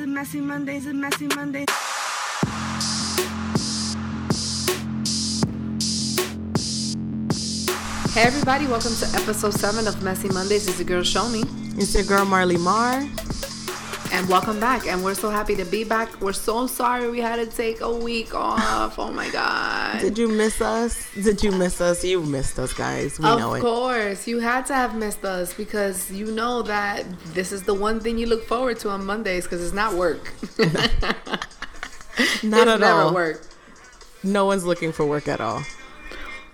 a messy Mondays, a messy Monday. Hey everybody, welcome to episode 7 of Messy Mondays. It's your girl Show Me. It's your girl Marley Mar. And welcome back. And we're so happy to be back. We're so sorry we had to take a week off. Oh my God. Did you miss us? Did you miss us? You missed us, guys. We of know it. course. You had to have missed us because you know that this is the one thing you look forward to on Mondays because it's not work. Not it's at never all. work. No one's looking for work at all.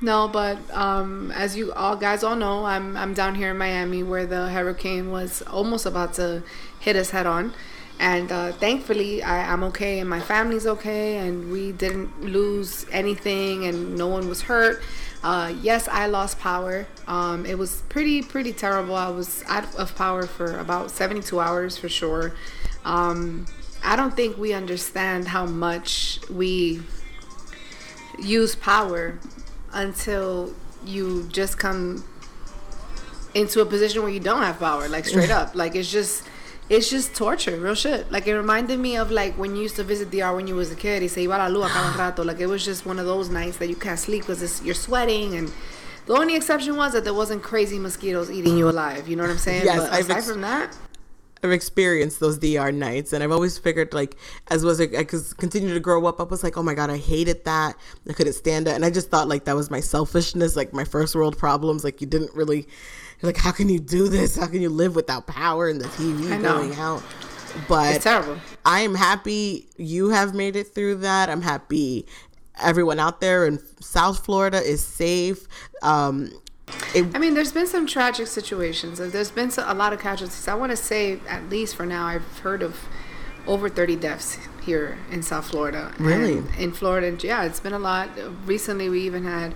No, but um, as you all guys all know, I'm I'm down here in Miami where the hurricane was almost about to hit us head on, and uh, thankfully I, I'm okay and my family's okay and we didn't lose anything and no one was hurt. Uh, yes, I lost power. Um, it was pretty pretty terrible. I was out of power for about 72 hours for sure. Um, I don't think we understand how much we use power until you just come into a position where you don't have power like straight up like it's just it's just torture real shit like it reminded me of like when you used to visit DR when you was a kid y se iba la luz a cada rato like it was just one of those nights that you can't sleep because you're sweating and the only exception was that there wasn't crazy mosquitoes eating you alive you know what I'm saying Yes, but I've aside ex- from that I've experienced those DR nights, and I've always figured like as was I could continue to grow up, I was like, oh my god, I hated that. I couldn't stand it, and I just thought like that was my selfishness, like my first world problems. Like you didn't really, like how can you do this? How can you live without power and the TV going out? But it's terrible I am happy you have made it through that. I'm happy everyone out there in South Florida is safe. Um, it, I mean, there's been some tragic situations. There's been a lot of casualties. I want to say, at least for now, I've heard of over 30 deaths here in South Florida. Really? In Florida, yeah, it's been a lot. Recently, we even had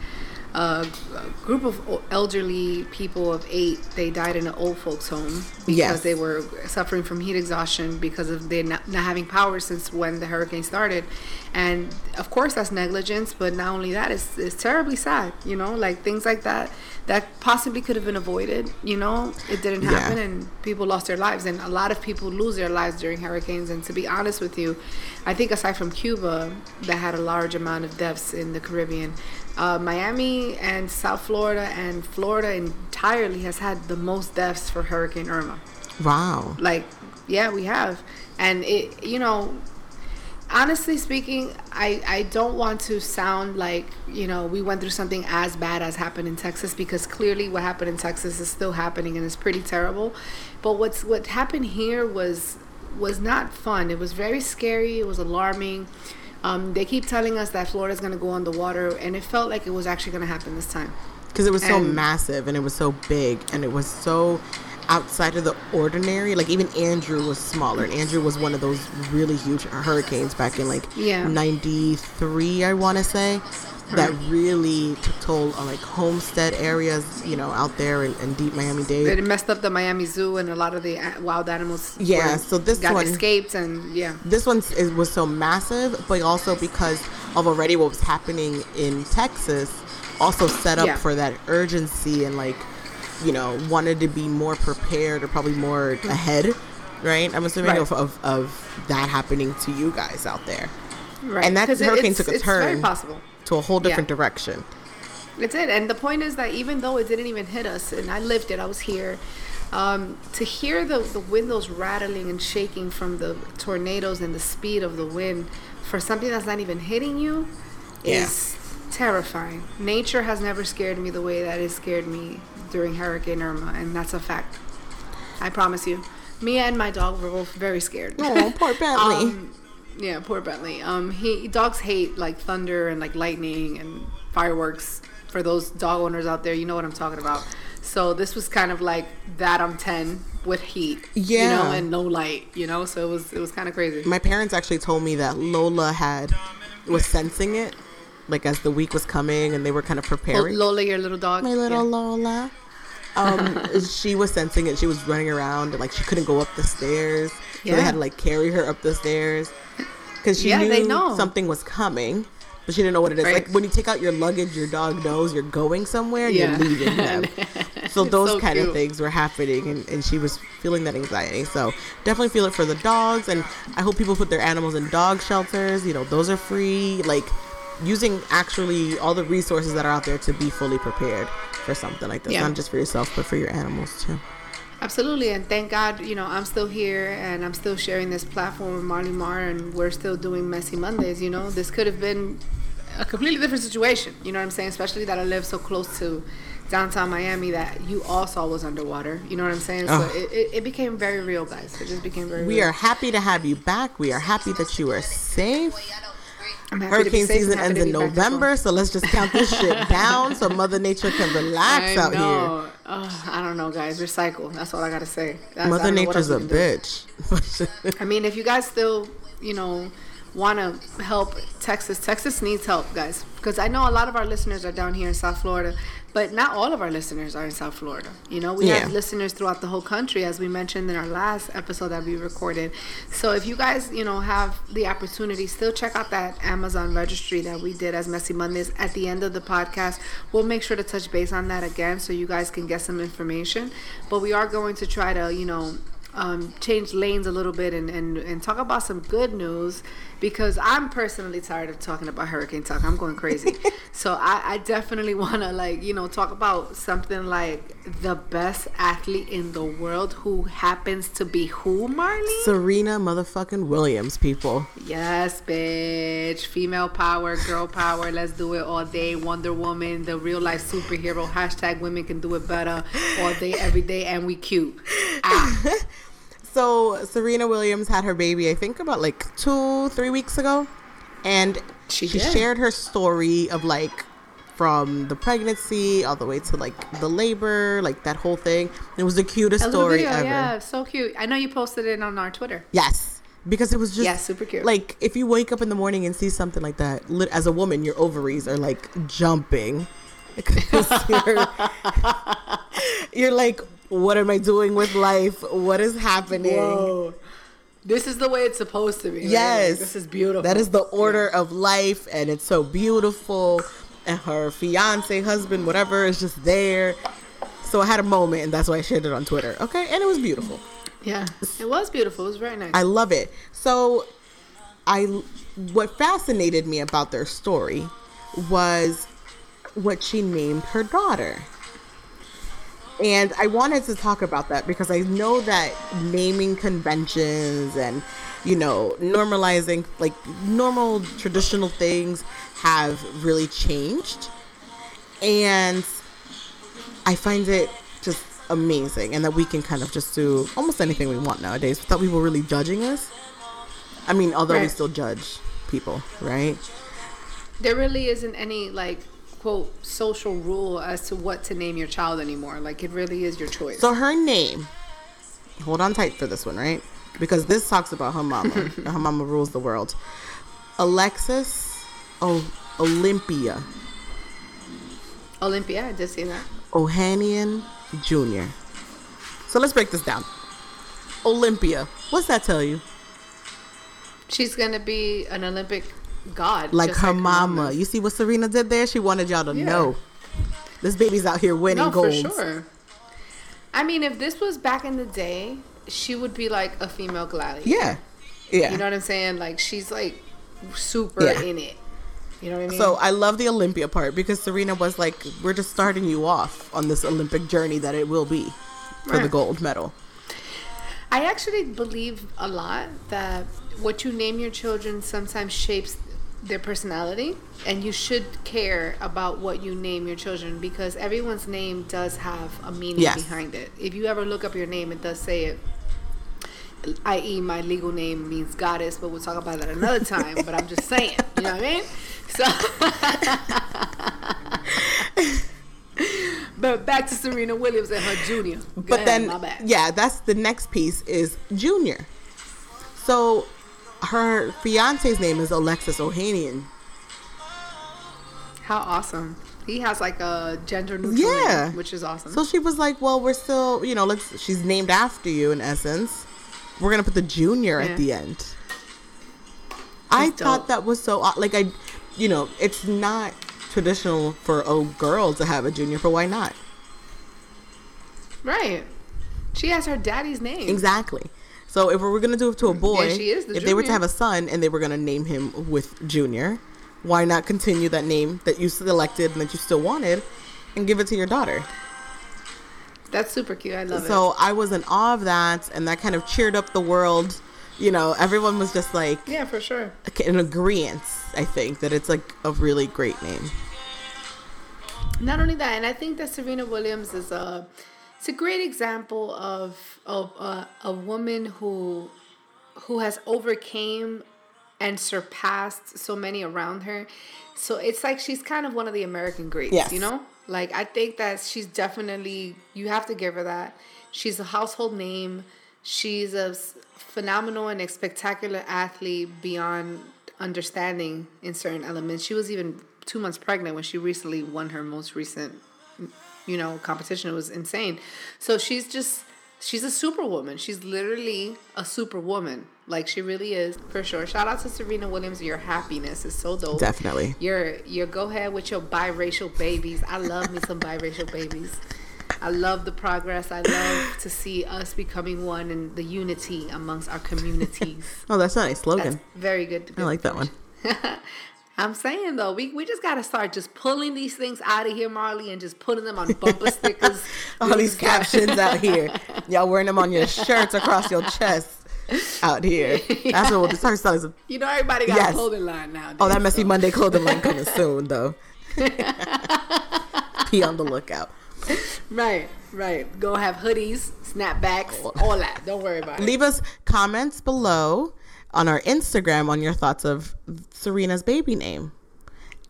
a, a group of elderly people of eight. They died in an old folks' home because Yes. they were suffering from heat exhaustion because of they not, not having power since when the hurricane started. And of course, that's negligence. But not only that, it's, it's terribly sad. You know, like things like that that possibly could have been avoided. You know, it didn't Yeah. happen, and people lost their lives. And a lot of people lose their lives during hurricanes. And to be honest with you, I think aside from Cuba, that had a large amount of deaths in the Caribbean, uh, Miami and South Florida and Florida entirely has had the most deaths for Hurricane Irma. wow. Like, yeah, we have. And it, you know, honestly speaking, I, I don't want to sound like, you know, we went through something as bad as happened in Texas because clearly what happened in Texas is still happening and it's pretty terrible. But what's what happened here was was not fun. It was very scary. It was alarming. Um, they keep telling us that Florida's going to go underwater, and it felt like it was actually going to happen this time. because it was so massive and it was so big and it was so outside of the ordinary like even andrew was smaller and andrew was one of those really huge hurricanes back in like Yeah. 93 i want to say that really took toll on like homestead areas you know out there in, deep miami-dade It messed up the Miami Zoo, and a lot of the wild animals. Yeah, were- so this got one- escaped, and yeah. this one is, was so massive, but also because of already what was happening in Texas, also set up Yeah. for that urgency and like, you know, wanted to be more prepared or probably more ahead, right? I'm assuming Right. of, of of that happening to you guys out there Right. And that hurricane took a it's very turn. possible. to a whole Yeah. different direction. It's it. And the point is that even though it didn't even hit us, and I lived it, I was here, um, to hear the, the windows rattling and shaking from the tornadoes and the speed of the wind for something that's not even hitting you is terrifying. Nature has never scared me the way that it scared me during Hurricane Irma, and that's a fact. I promise you. Me and my dog were both very scared. Oh, poor Bentley. Um, yeah, poor Bentley. Um, he dogs hate like thunder and like lightning and fireworks. For those dog owners out there, you know what I'm talking about. So this was kind of like that on ten with heat, you know, and no light, you know. So it was it was kind of crazy. My parents actually told me that Lola had was sensing it, like as the week was coming, and they were kind of preparing. Lola, your little dog. my little Yeah. Lola. Um, she was sensing it. She was running around and like she couldn't go up the stairs. So Yeah. they had to like carry her up the stairs because she Yeah, knew something was coming, but she didn't know what it is. Right. Like when you take out your luggage, your dog knows you're going somewhere and Yeah. you're leaving them. so those so kind of things were happening and, and she was feeling that anxiety so definitely feel it for the dogs and i hope people put their animals in dog shelters you know those are free like using actually all the resources that are out there to be fully prepared for something like this Yeah. not just for yourself but for your animals too Absolutely, and thank God, you know, I'm still here and I'm still sharing this platform with Marley Mar, and we're still doing Messy Mondays. You know, this could have been a completely different situation. You know what I'm saying? Especially that I live so close to downtown Miami that you all saw was underwater. You know what I'm saying? So Oh. it, it, it became very real, guys. It just became very. we real. are happy to have you back we are happy that you are safe I'm happy to be hurricane season ends in november so let's just count this shit down so mother nature can relax out here I don't know, guys. Recycle. That's all I gotta say. That's, Mother don't know what Nature's a else we can do. bitch. I mean, if you guys still, you know, want to help Texas, Texas needs help, guys. Because I know a lot of our listeners are down here in South Florida, but not all of our listeners are in South Florida. You know, we Yeah. have listeners throughout the whole country, as we mentioned in our last episode that we recorded. So if you guys, you know, have the opportunity, still check out that Amazon registry that we did as Messy Mondays at the end of the podcast. We'll make sure to touch base on that again so you guys can get some information. But we are going to try to, you know, um, change lanes a little bit and, and, and talk about some good news because I'm personally tired of talking about hurricane talk. I'm going crazy. so I, I definitely want to like, you know, talk about something like the best athlete in the world who happens to be who, Marley? Serena motherfucking Williams, people. Yes, bitch. Female power, girl power. Let's do it all day. Wonder Woman, the real life superhero. Hashtag women can do it better all day, every day, and we cute. Ah. So Serena Williams had her baby, I think about like two, three weeks ago, and She she shared her story of like from the pregnancy all the way to like the labor, like that whole thing. It was the cutest story video, ever. yeah, so cute. I know you posted it on our Twitter. Yes. Because it was just Yeah, super cute. Like if you wake up in the morning and see something like that, lit- as a woman, your ovaries are like jumping. You're, you're like, what am I doing with life? What is happening? This is the way it's supposed to be. Yes. This is beautiful. That is the order of life, and it's so beautiful. And her fiance, husband, whatever, is just there. So I had a moment, and that's why I shared it on Twitter. Okay, and it was beautiful. Yeah. It was beautiful. It was very nice. I love it. So, I what fascinated me about their story was what she named her daughter. And I wanted to talk about that because I know that naming conventions and you know normalizing like normal traditional things have really changed. And I find it just amazing and that we can kind of just do almost anything we want nowadays without people really judging us. I mean, although we still judge people, right? there really isn't any like quote social rule as to what to name your child anymore. Like it really is your choice. So her name, hold on tight for this one, right? Because this talks about her mama. her mama rules the world. Alexis o- Olympia Olympia, I did see that. Ohanian Jr. So let's break this down. Olympia, what's that tell you? She's gonna be an Olympic god. Like her her mama. You see what Serena did there? She wanted y'all to Yeah. know. This baby's out here winning No, for sure. I mean, if this was back in the day, she would be like a female gladiator. Yeah. Yeah. You know what I'm saying? Like she's like super Yeah. in it. You know what I mean? So I love the Olympia part because Serena was like, "We're just starting you off on this Olympic journey that it will be for the gold medal." I actually believe a lot that what you name your children sometimes shapes their personality, and you should care about what you name your children because everyone's name does have a meaning Yes. behind it. If you ever look up your name, it does say it. I.e., my legal name means goddess, but we'll talk about that another time. but I'm just saying, you know what I mean? So, but back to Serena Williams and her junior. Go But ahead, then, yeah, that's the next piece is Junior. So her fiance's name is Alexis Ohanian. How awesome. He has like a gender neutral Yeah. name, which is awesome. So she was like, "Well, we're still, you know, let's." She's named after you in essence. We're gonna put the Junior Yeah. at the end. I That's thought that was so like I, you know, it's not traditional for a girl to have a junior, but why not? Right. She has her daddy's name. Exactly. So if we were gonna do it to a boy, the if they were to have a son and they were gonna name him with Junior, why not continue that name that you selected and that you still wanted, and give it to your daughter? That's super cute. I love it. So I was in awe of that, and that kind of cheered up the world. You know, everyone was just like Yeah, for sure. in agreement. I think that it's like a really great name. Not only that, and I think that Serena Williams is a it's a great example of of uh, a woman who who has overcame and surpassed so many around her. So it's like she's kind of one of the American greats, Yes. you know? Like I think that she's definitely you have to give her that. She's a household name. She's a phenomenal and a spectacular athlete beyond understanding in certain elements. She was even 2 months pregnant when she recently won her most recent you know, competition. It was insane. So she's just she's a superwoman. She's literally a superwoman. Like she really is for sure. Shout out to Serena Williams. Your happiness is so dope. Definitely. Your your go ahead with your biracial babies. I love me some biracial babies. I love the progress. I love to see us becoming one and the unity amongst our communities. Oh, that's a nice That's slogan. very good. I like that one. I'm saying though, we, we just gotta start just pulling these things out of here, Marley, and just putting them on bumper stickers. All these captions out here, y'all wearing them on your shirts across your chest out here. That's what we'll just start selling. Some, You know, everybody got Yes. a clothing line now. oh, that messy Monday clothing line coming soon, though. Be on the lookout. Right, right. Go have hoodies, snapbacks, oh. all that. Don't worry about it. Leave us comments below on our Instagram on your thoughts of Serena's baby name.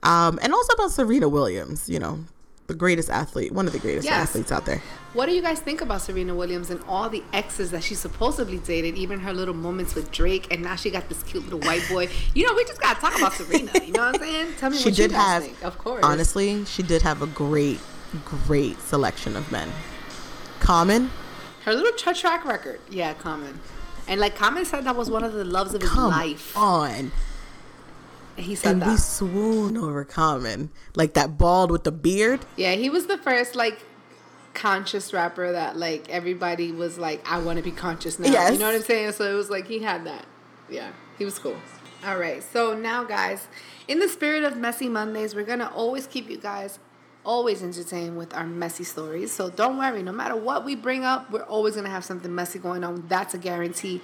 Um, and also about Serena Williams, you know, the greatest athlete, one of the greatest Yes. athletes out there. What do you guys think about Serena Williams and all the exes that she supposedly dated, even her little moments with Drake, and now she got this cute little white boy? You know, we just gotta talk about Serena. You know what I'm saying? Tell me She did guys have, think. Of course. honestly, she did have a great, great selection of men. Common, Her little track record. Yeah, Common. And like Common said that was one of the loves of his come life. on. He said And that. we swoon over Common. Like that bald with the beard. Yeah, he was the first like conscious rapper that like everybody was like, I want to be conscious now. Yes. You know what I'm saying? So it was like he had that. Yeah, he was cool. All right, so now guys, in the spirit of messy Mondays, we're gonna always keep you guys always entertained with our messy stories. So don't worry, no matter what we bring up, we're always gonna have something messy going on. That's a guarantee.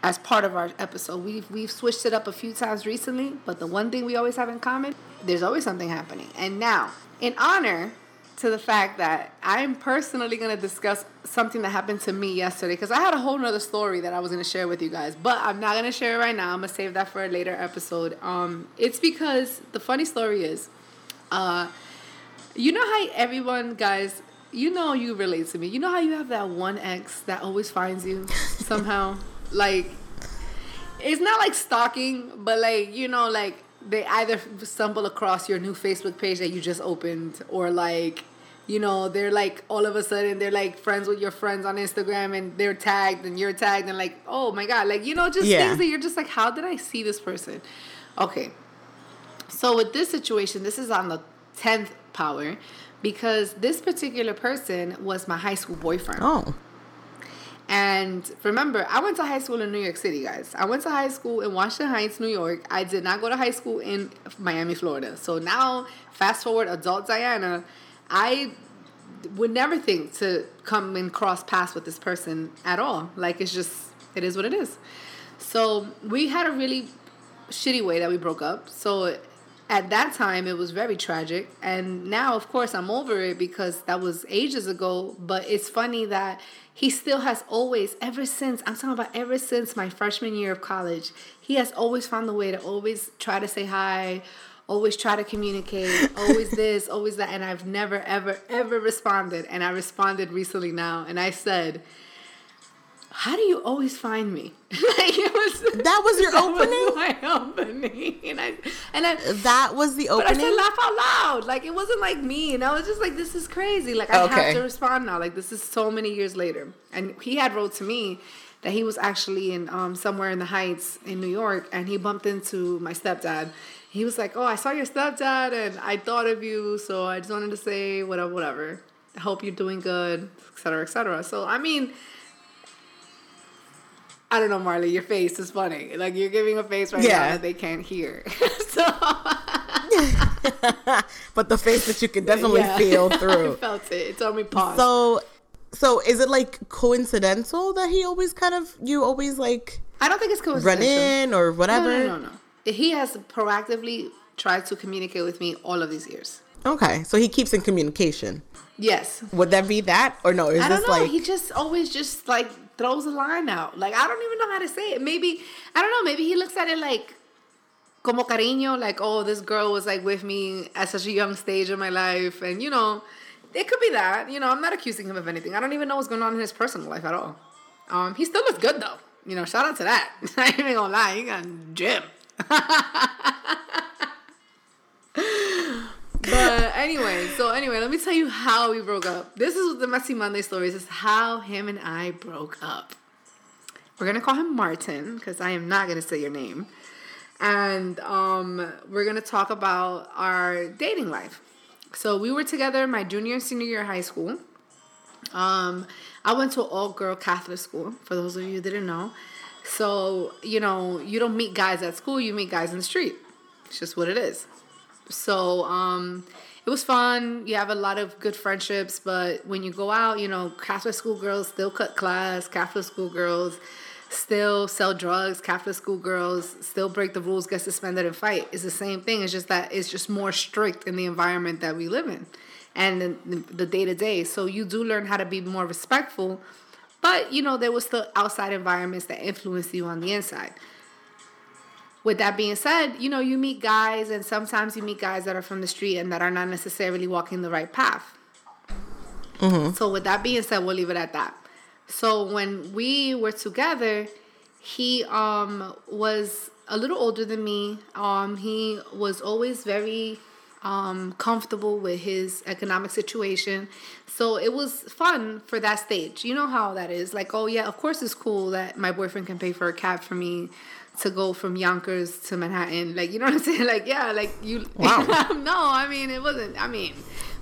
As part of our episode, we've we've switched it up a few times recently, but the one thing we always have in common, there's always something happening. And now, in honor to the fact that I'm personally going to discuss something that happened to me yesterday because I had a whole nother story that I was going to share with you guys, but I'm not going to share it right now. I'm going to save that for a later episode. Um, it's because the funny story is, uh, you know how everyone, guys, you know you relate to me. You know how you have that one ex that always finds you somehow? like, it's not like stalking, but like, you know, like they either stumble across your new Facebook page that you just opened or like, you know, they're like all of a sudden they're like friends with your friends on Instagram and they're tagged and you're tagged and like, oh my God, like, you know, just Yeah. things that you're just like, how did I see this person? Okay. So with this situation, this is on the 10th power because this particular person was my high school boyfriend. Oh. And remember, I went to high school in New York City, guys. I went to high school in Washington Heights, New York. I did not go to high school in Miami, Florida. So now, fast forward, adult Diana, I would never think to come and cross paths with this person at all. Like, it's just, it is what it is. So we had a really shitty way that we broke up. So at that time, it was very tragic. And now, of course, I'm over it because that was ages ago. But it's funny that he still has always, ever since, I'm talking about ever since my freshman year of college, he has always found a way to always try to say hi, always try to communicate, always this, always that. And I've never, ever, ever responded. And I responded recently now. And I said, how do you always find me? like was That was your that opening? was my opening, and I and I. That was the opening. But I said laugh out loud. Like it wasn't like me, and I was just like, "This is crazy." Like I Okay. have to respond now. Like this is so many years later, and he had wrote to me that he was actually in um, somewhere in the Heights in New York, and he bumped into my stepdad. He was like, "Oh, I saw your stepdad, and I thought of you, so I just wanted to say whatever, whatever." I hope you're doing good, etc., etc. So I mean, I don't know, Marley. Your face is funny. Like you're giving a face right now that they can't hear. so but the face that you can definitely yeah. feel I through. felt it. It told me pause. So, so is it like coincidental that he always kind of you always like I don't think it's run in or whatever? No, no, no, no. He has proactively tried to communicate with me all of these years. Okay, so he keeps in communication. Yes. Would that be that or no? Is I don't know. like he just always just like throws a line out. Like I don't even know how to say it. Maybe I don't know. Maybe he looks at it like como cariño, like oh, this girl was like with me at such a young stage in my life, and you know, it could be that. You know, I'm not accusing him of anything. I don't even know what's going on in his personal life at all. Um, he still looks good though. You know, shout out to that. I ain't even gonna lie, he got gym. But anyway, so anyway, let me tell you how we broke up. This is what the Messy Monday stories. Is how him and I broke up. We're gonna call him Martin because I am not gonna say your name, and um, we're gonna talk about our dating life. So we were together my junior and senior year of high school. Um, I went to an all girl Catholic school. For those of you who didn't know, so you know you don't meet guys at school; you meet guys in the street. It's just what it is. So um, it was fun. You have a lot of good friendships, but when you go out, you know, Catholic school girls still cut class. Catholic school girls still sell drugs. Catholic school girls still break the rules, get suspended, and fight. It's the same thing. It's just that it's just more strict in the environment that we live in, and the day to day. So you do learn how to be more respectful, but you know there was still outside environments that influence you on the inside with that being said, you know, you meet guys, and sometimes you meet guys that are from the street and that are not necessarily walking the right path. So, with that being said, we'll leave it at that. So, when we were together, he um, was a little older than me. Um, he was always very um, comfortable with his economic situation. So it was fun for that stage. You know how that is. Like, oh, yeah, of course it's cool that my boyfriend can pay for a cab for me to go from Yonkers to Manhattan. Like, you know what I'm saying? Like, yeah, like you. Wow. no, I mean, it wasn't. I mean,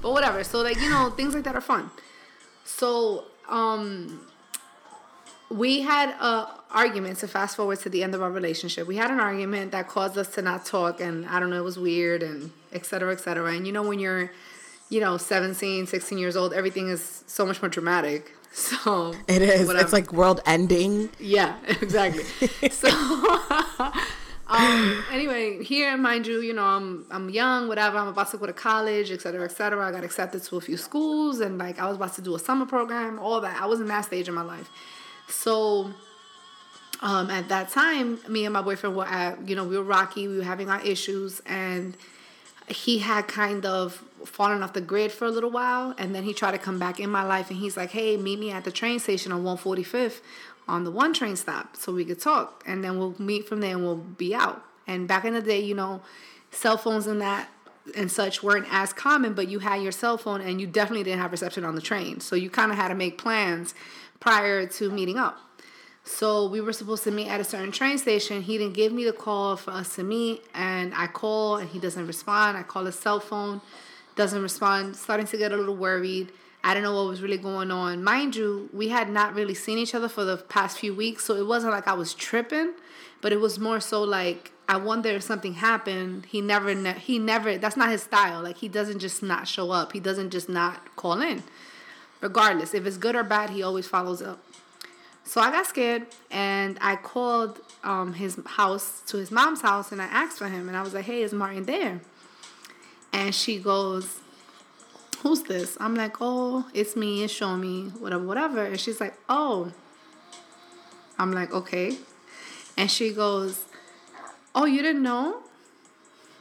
but whatever. So, like, you know, things like that are fun. So, um, we had a argument to fast forward to the end of our relationship. We had an argument that caused us to not talk, and I don't know, it was weird, and et cetera, et cetera. And you know, when you're, you know, 17, 16 years old, everything is so much more dramatic. So it is? whatever. It's like world ending. Yeah, exactly. so, um, anyway, here, mind you, you know, I'm I'm young, whatever. I'm about to go to college, et cetera, et cetera. I got accepted to a few schools, and like I was about to do a summer program, all that. I was in that stage of my life. So, um, at that time, me and my boyfriend were at, you know, we were rocky. We were having our issues, and he had kind of fallen off the grid for a little while and then he tried to come back in my life and he's like hey meet me at the train station on 145th on the one train stop so we could talk and then we'll meet from there and we'll be out and back in the day you know cell phones and that and such weren't as common but you had your cell phone and you definitely didn't have reception on the train so you kind of had to make plans prior to meeting up so we were supposed to meet at a certain train station. He didn't give me the call for us to meet, and I call and he doesn't respond. I call his cell phone, doesn't respond. Starting to get a little worried. I don't know what was really going on. Mind you, we had not really seen each other for the past few weeks, so it wasn't like I was tripping, but it was more so like I wonder if something happened. He never, he never. That's not his style. Like he doesn't just not show up. He doesn't just not call in. Regardless, if it's good or bad, he always follows up. So I got scared and I called um, his house to his mom's house and I asked for him and I was like, hey, is Martin there? And she goes, who's this? I'm like, oh, it's me, it's show me, whatever, whatever. And she's like, oh. I'm like, okay. And she goes, oh, you didn't know?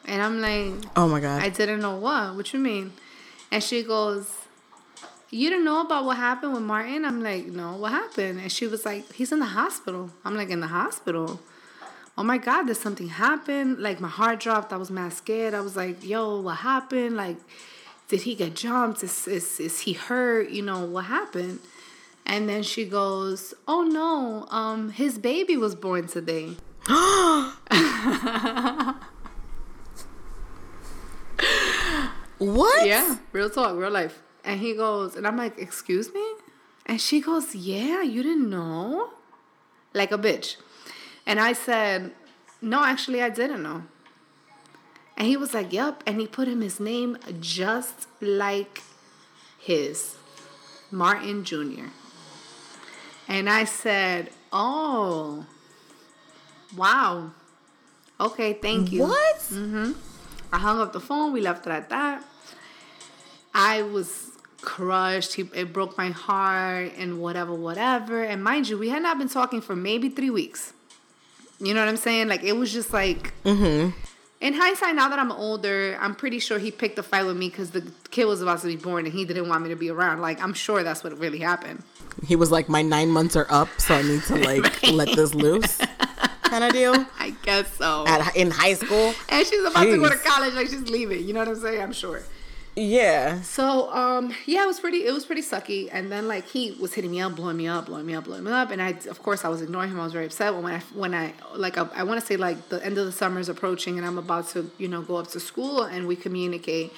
And I'm like, Oh my god. I didn't know what. What you mean? And she goes, You didn't know about what happened with Martin? I'm like, No, what happened? And she was like, He's in the hospital. I'm like, In the hospital? Oh my God, did something happen? Like, my heart dropped. I was mad scared. I was like, Yo, what happened? Like, did he get jumped? Is, is, is he hurt? You know, what happened? And then she goes, Oh no, um, his baby was born today. what? Yeah, real talk, real life. And he goes, and I'm like, excuse me? And she goes, yeah, you didn't know? Like a bitch. And I said, no, actually, I didn't know. And he was like, yep. And he put him his name just like his, Martin Jr. And I said, oh, wow. Okay, thank you. What? Mm-hmm. I hung up the phone. We left it at that. I was crushed. He, it broke my heart and whatever, whatever. And mind you, we had not been talking for maybe three weeks. You know what I'm saying? Like it was just like. Mm-hmm. In hindsight, now that I'm older, I'm pretty sure he picked a fight with me because the kid was about to be born and he didn't want me to be around. Like I'm sure that's what really happened. He was like, my nine months are up, so I need to like let this loose, kind of deal. I guess so. At in high school, and she's about to go to college, like she's leaving. You know what I'm saying? I'm sure. Yeah. So um yeah, it was pretty it was pretty sucky. And then like he was hitting me up, blowing me up, blowing me up, blowing me up. And I of course I was ignoring him. I was very upset when I when I like I, I want to say like the end of the summer is approaching and I'm about to you know go up to school and we communicate.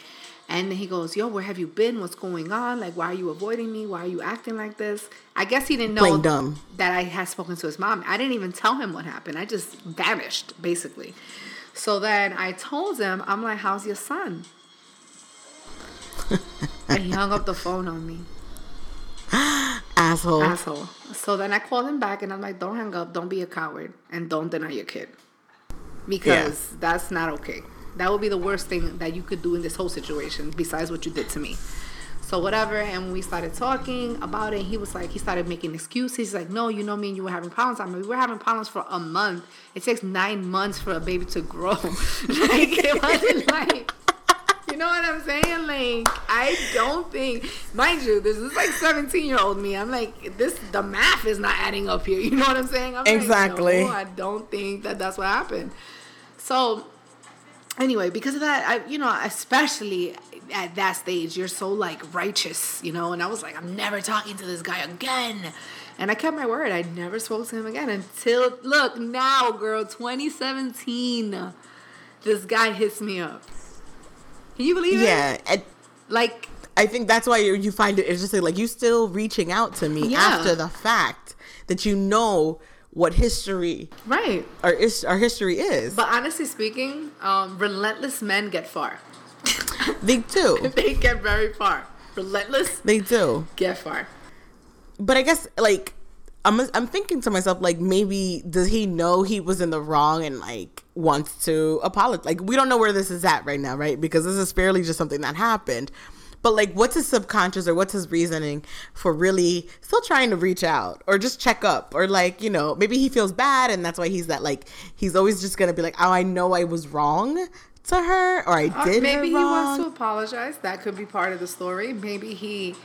And then he goes, Yo, where have you been? What's going on? Like, why are you avoiding me? Why are you acting like this? I guess he didn't know that I had spoken to his mom. I didn't even tell him what happened. I just vanished, basically. So then I told him, I'm like, How's your son? And he hung up the phone on me. Asshole. Asshole. So then I called him back and I'm like, don't hang up, don't be a coward, and don't deny your kid. Because that's not okay. That would be the worst thing that you could do in this whole situation, besides what you did to me. So whatever, and we started talking about it. He was like, he started making excuses. He's like, no, you know me and you were having problems. I mean, we were having problems for a month. It takes nine months for a baby to grow. like it wasn't like know what I'm saying? Like, I don't think, mind you, this is like 17 year old me. I'm like, this, the math is not adding up here. You know what I'm saying? I'm Exactly. Like, no, I don't think that that's what happened. So, anyway, because of that, I, you know, especially at that stage, you're so like righteous, you know, and I was like, I'm never talking to this guy again. And I kept my word. I never spoke to him again until, look, now, girl, 2017, this guy hits me up. Can you believe it? Yeah. Like, I think that's why you, you find it interesting. Like you still reaching out to me Yeah. after the fact that you know what history right. our is our history is. But honestly speaking, um, relentless men get far. they do. they get very far. Relentless, They do. get far. But I guess like I'm I'm thinking to myself like maybe does he know he was in the wrong and like wants to apologize? Like we don't know where this is at right now, right? Because this is fairly just something that happened. But like what's his subconscious or what's his reasoning for really still trying to reach out or just check up or like, you know, maybe he feels bad and that's why he's that like he's always just going to be like, "Oh, I know I was wrong." To her, or I Or did. maybe her he wants to apologize. That could be part of the story. Maybe he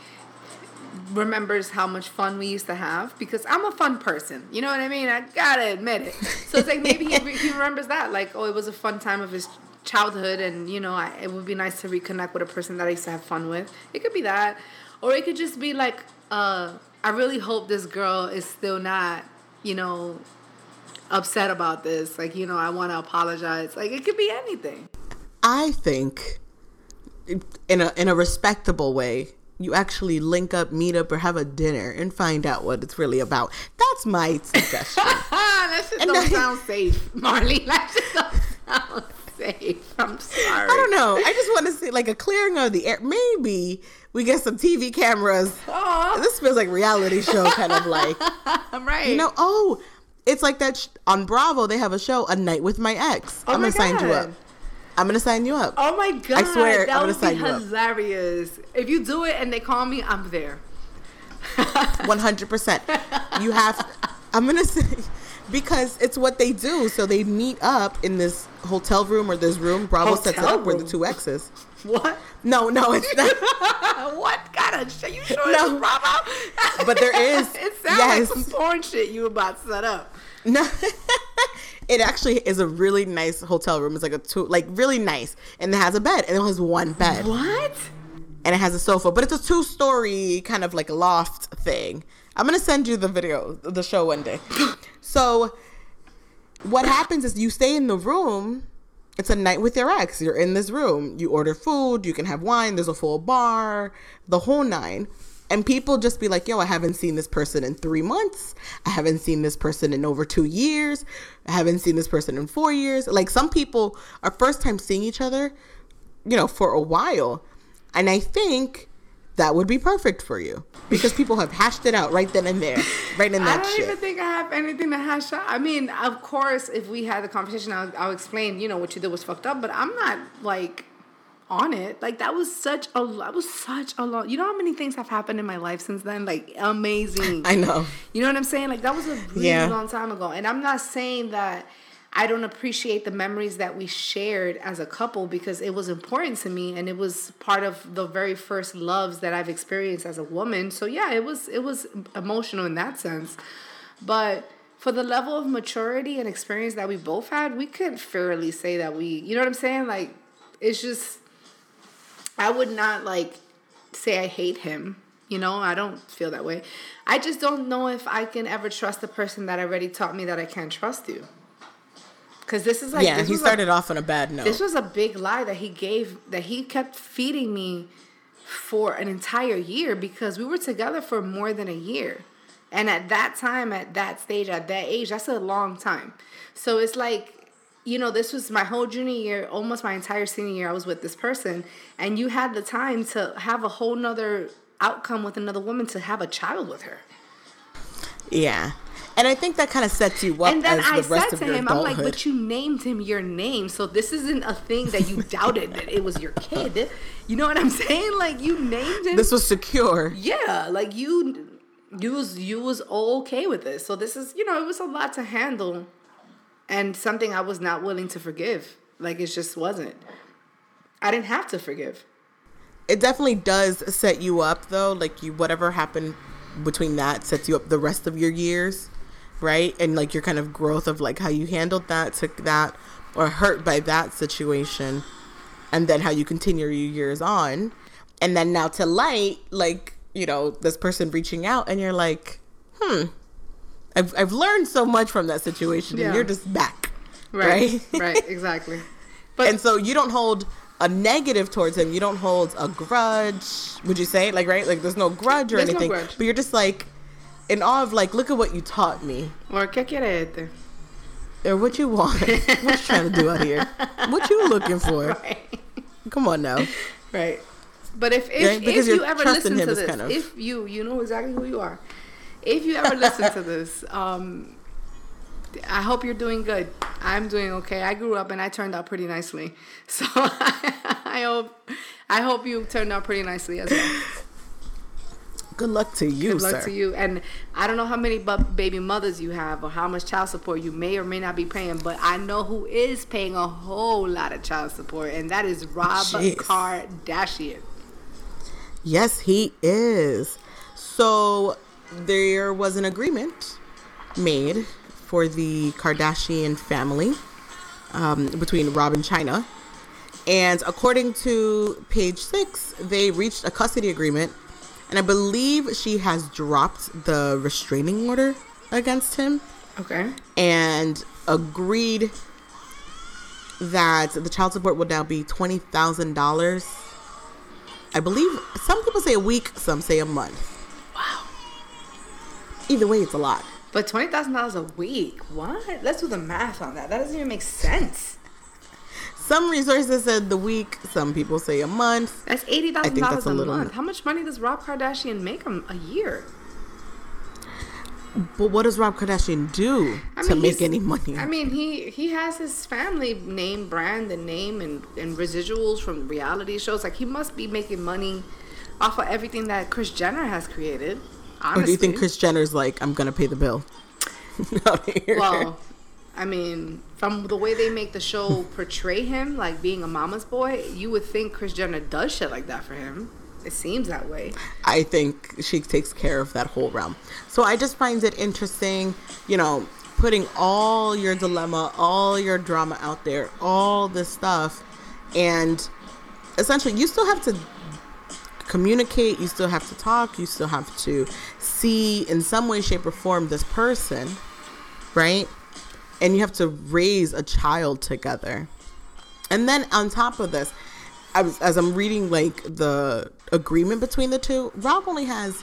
remembers how much fun we used to have because I'm a fun person. You know what I mean? I gotta admit it. So it's like maybe he, he remembers that. Like, oh, it was a fun time of his childhood, and you know, I, it would be nice to reconnect with a person that I used to have fun with. It could be that, or it could just be like, uh, I really hope this girl is still not, you know, upset about this. Like, you know, I want to apologize. Like, it could be anything. I think in a in a respectable way, you actually link up, meet up, or have a dinner and find out what it's really about. That's my suggestion. that shit And don't I- sound safe, Marley. That shit don't sound safe. I'm sorry. I don't know. I just want to see like a clearing of the air. Maybe we get some TV cameras. Aw. This feels like reality show kind of like I'm right. you know. Oh, it's like that sh- on Bravo. They have a show, A Night with My Ex. Oh I'm my gonna sign you up. I'm gonna sign you up. Oh my god! I swear, that I'm would be you up. hilarious. If you do it and they call me, I'm there. One hundred percent. You have. I'm gonna say because it's what they do. So they meet up in this hotel room or this room. Bravo sets it Hotel up where the two exes. What? No, no, it's not. what kind of shit? You sure No. Bravo? But there is- it sounds yes. like some porn shit you about to set up. No, it actually is a really nice hotel room. It's like a two, like really nice, and it has a bed, and it has one bed, What? and it has a sofa, but it's a two-story kind of like loft thing. I'm gonna send you the video, the show one day. So, what happens is you stay in the room it's a night with your ex. You're in this room. You order food. You can have wine. There's a full bar, the whole nine. And people just be like, yo, I haven't seen this person in three months. I haven't seen this person in over two years. I haven't seen this person in four years. Like some people are first time seeing each other, you know, for a while. And I think that would be perfect for you because people have hashed it out right then and there, right in that I don't shit. even think I have anything to hash out. I mean, of course, if we had the conversation, I'll, I'll explain. You know what you did was fucked up, but I'm not like on it. Like that was such a that was such a long. You know how many things have happened in my life since then? Like amazing. I know. You know what I'm saying? Like that was a really Yeah. long time ago. And I'm not saying that I don't appreciate the memories that we shared as a couple because it was important to me and it was part of the very first loves that I've experienced as a woman. So yeah, it was it was emotional in that sense. But for the level of maturity and experience that we both had, we could fairly say that we, you know what I'm saying? Like it's just I would not like say I hate him. You know, I don't feel that way. I just don't know if I can ever trust the person that already taught me that I can't trust you. Cause this is like yeah, he was a- started off on a bad note. this was a big lie that he gave that he kept feeding me for an entire year because we were together for more than a year. And at that time, at that stage, at that age, that's a long time. So it's like, you know, this was my whole junior year, almost my entire senior year, I was with this person. And you had the time to have a whole nother outcome with another woman to have a child with her. yeah. And I think that kind of sets you up And then I the said to him, I'm like, but you named him your name, so this isn't a thing that you doubted that it was your kid. You know what I'm saying? Like you named him. this was secure. yeah, like you, you was you was okay with this. So this is, you know, it was a lot to handle, and something I was not willing to forgive. Like it just wasn't. I didn't have to forgive. It definitely does set you up though. Like you whatever happened between that sets you up the rest of your years, right? And like your kind of growth of like how you handled that, took that, or hurt by that situation, and then how you continue your years on. And then now to light, like, you know, this person reaching out and you're like, hmm. I've I've learned so much from that situation Yeah. and you're just back. Right. Right. Right. Exactly. But and so you don't hold a negative towards him. You don't hold a grudge. Would you say like right? Like there's no grudge or There's no anything. grudge. But you're just like in awe of like, look at what you taught me. or qué quiere este? Or what you want. what you trying to do out here? What you looking for? Right. Come on now. Right. But if if, Right, if you ever listen to this, kind of- if you you know exactly who you are, if you ever listen to this, um, I hope you're doing good. I'm doing okay. I grew up and I turned out pretty nicely, so I hope I hope you turned out pretty nicely as well. Good luck to you, Good luck sir. to you. And I don't know how many baby mothers you have or how much child support you may or may not be paying, but I know who is paying a whole lot of child support, and that is Rob Jeez. Kardashian. Yes, he is. So there was an agreement made for the Kardashian family um, between Rob and Chyna. And according to page six, they reached a custody agreement. And I believe she has dropped the restraining order against him Okay. and agreed that the child support will now be $20,000. I believe some people say a week, some say a month. Either way, it's a lot. But twenty thousand dollars a week? What? Let's do the math on that. That doesn't even make sense. Some resources said the week, some people say a month. That's eighty thousand dollars a a little month. mo- How much money does Rob Kardashian make a, a year? But what does Rob Kardashian do I to mean, make any money? I mean, he he has his family name, brand, and name, and and residuals from reality shows. Like he must be making money off of everything that Kris Jenner has created. Honestly. or do you think Kris Jenner's like, I'm gonna pay the bill? Well, I mean, from the way they make the show portray him, like being a mama's boy, you would think Kris Jenner does shit like that for him. It seems that way. I think she takes care of that whole realm. So I just find it interesting, you know, putting all your dilemma, all your drama out there, all this stuff, and essentially you still have to communicate, you still have to talk, you still have to see in some way, shape, or form this person, right? And you have to raise a child together. And then on top of this, was, as I'm reading like the agreement between the two, Rob only has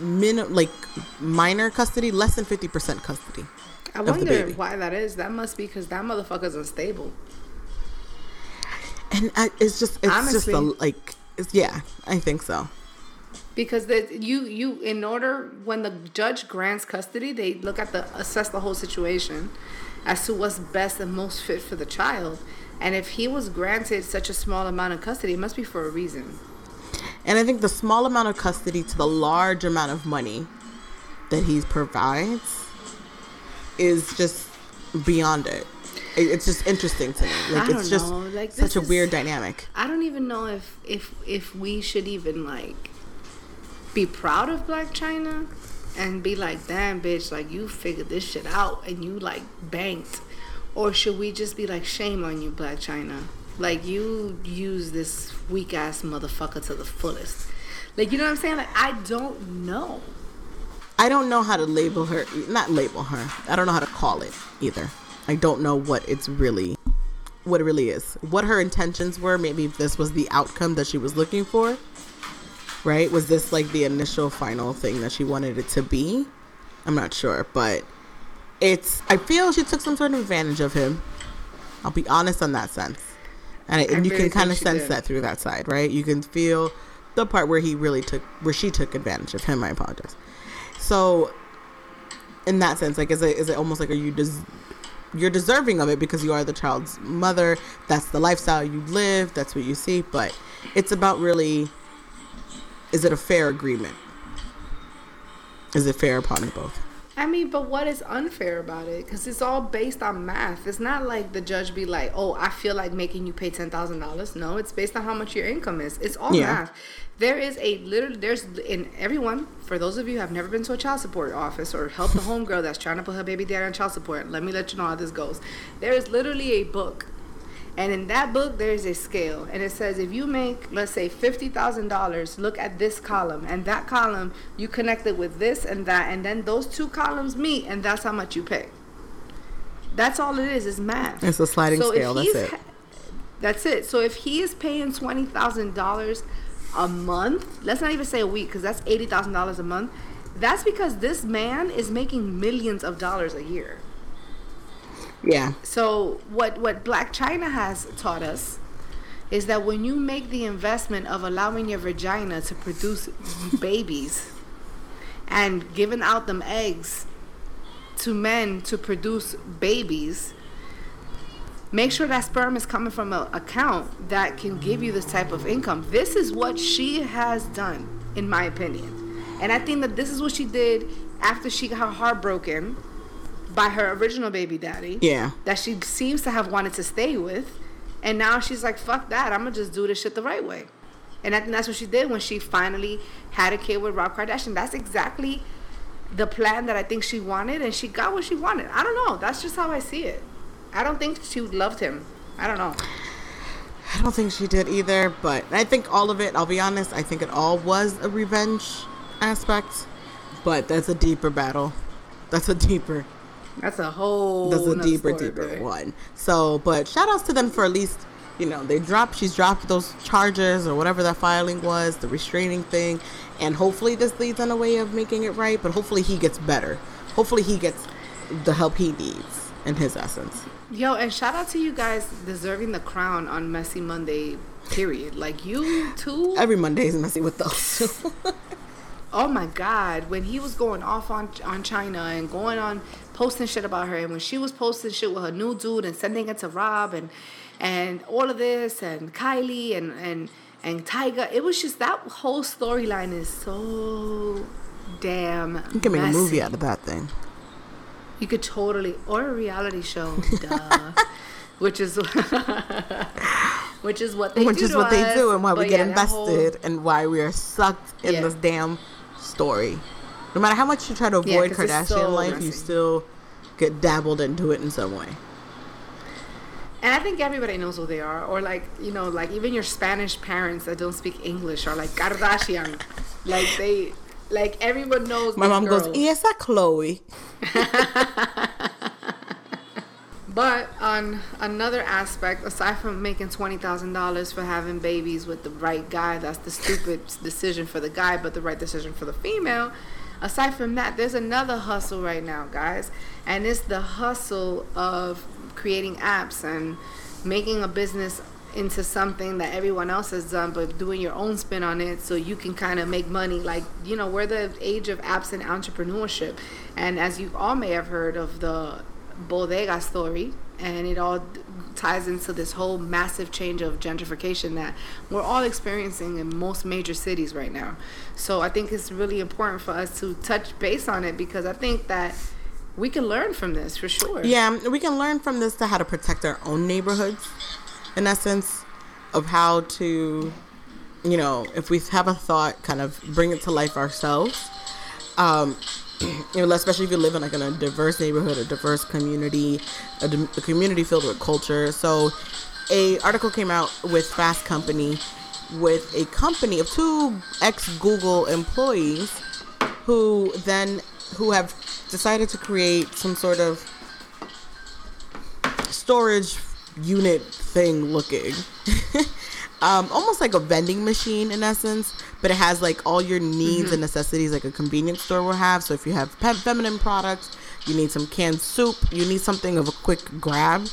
min like minor custody, less than fifty percent custody. I wonder why that is. That must be because that motherfucker's unstable. And I, it's just it's just a, like yeah, I think so. Because the, you you in order when the judge grants custody, they look at the assess the whole situation as to what's best and most fit for the child. And if he was granted such a small amount of custody, it must be for a reason. And I think the small amount of custody to the large amount of money that he provides is just beyond it. It- It's just interesting to me. Like I it's just know, like, such a is- weird dynamic. I don't even know if if if we should even like be proud of Blac Chyna and be like, damn bitch, like you figured this shit out and you like banked. Or should we just be like, shame on you, Blac Chyna? Like you use this weak ass motherfucker to the fullest. Like you know what I'm saying? Like I don't know. I don't know how to label her. Not label her. I don't know how to call it either. I don't know what it's really, what it really is. What her intentions were. Maybe this was the outcome that she was looking for. Right? Was this like the initial final thing that she wanted it to be? I'm not sure, but it's. I feel she took some sort of advantage of him. I'll be honest on that sense, and, and you really can kind of sense did. that through that side, right? You can feel the part where he really took, where she took advantage of him. I apologize. So, in that sense, like, is it is it almost like are you des- you're deserving of it because you are the child's mother? That's the lifestyle you live. That's what you see. But it's about really, is it a fair agreement? Is it fair upon both? I mean, but what is unfair about it? Because it's all based on math. It's not like the judge be like, "Oh, I feel like making you pay ten thousand dollars." No, it's based on how much your income is. It's all Yeah. math. There is a literally there's in everyone. For those of you who have never been to a child support office or helped a homegirl that's trying to put her baby dad on child support, let me let you know how this goes. There is literally a book and in that book, there's a scale, and it says if you make, let's say, fifty thousand dollars, look at this column, and that column you connect it with this and that, and then those two columns meet, and that's how much you pay. That's all it is. Is math. It's a sliding if scale, that's it. That's it. So if he is paying twenty thousand dollars a month, let's not even say a week, because that's eighty thousand dollars a month. That's because this man is making millions of dollars a year. Yeah. So what what Blac Chyna has taught us is that when you make the investment of allowing your vagina to produce babies and giving out them eggs to men to produce babies, make sure that sperm is coming from an account that can give you this type of income. This is what she has done, in my opinion. And I think that this is what she did after she got her heart broken by her original baby daddy Yeah. that she seems to have wanted to stay with. And now she's like, fuck that. I'm going to just do this shit the right way. And I think that's what she did when she finally had a kid with Rob Kardashian. That's exactly the plan that I think she wanted. And she got what she wanted. I don't know. That's just how I see it. I don't think she loved him. I don't know. I don't think she did either, but I think all of it, I'll be honest, I think it all was a revenge aspect, but that's a deeper battle. That's a deeper, That's a whole. that's a deeper, story, deeper one. So, but shout outs to them for at least, you know, they dropped, she's dropped those charges or whatever that filing was, the restraining thing, and hopefully this leads on a way of making it right, but hopefully he gets better. Hopefully he gets the help he needs in his essence. Yo, and shout out to you guys deserving the crown on Messy Monday. Period. Like you too. Every Monday is messy with those two. Oh my God! When he was going off on on Chyna and going on posting shit about her, and when she was posting shit with her new dude and sending it to Rob and and all of this and Kylie and and and Tyga, it was just that whole storyline is so damn. you can make a movie out of that thing. You could totally, or a reality show, duh. Which is, which is what they which do is what they do and why we But get yeah, that whole- invested and why we are sucked in Yeah. this damn story. No matter how much you try to Yeah, avoid it's Kardashian so life, you still get dabbled into it in some way. And I think everybody knows who they are, or like you know, like even your Spanish parents that don't speak English are like Kardashian, like they, like everyone knows. My mom girl. goes, "Y esa Khloé." But on another aspect, aside from making twenty thousand dollars for having babies with the right guy, that's the stupid decision for the guy, but the right decision for the female. Aside from that, there's another hustle right now, guys, and it's the hustle of creating apps and making a business into something that everyone else has done, but doing your own spin on it so you can kind of make money. Like, you know, we're the age of apps and entrepreneurship. And as you all may have heard of the bodega story, and it all ties into this whole massive change of gentrification that we're all experiencing in most major cities right now. So I think it's really important for us to touch base on it because I think that we can learn from this for sure. Yeah, we can learn from this to how to protect our own neighborhoods, in essence, of how to, you know, if we have a thought, kind of bring it to life ourselves. Um, especially if you live in like in a diverse neighborhood, a diverse community, a, a community filled with culture. So, a article came out with Fast Company, with a company of two ex Google employees, who then who have decided to create some sort of storage unit thing looking. um, almost like a vending machine in essence, but it has like all your needs and necessities like a convenience store will have. So if you have pe- feminine products, you need some canned soup, you need something of a quick grab.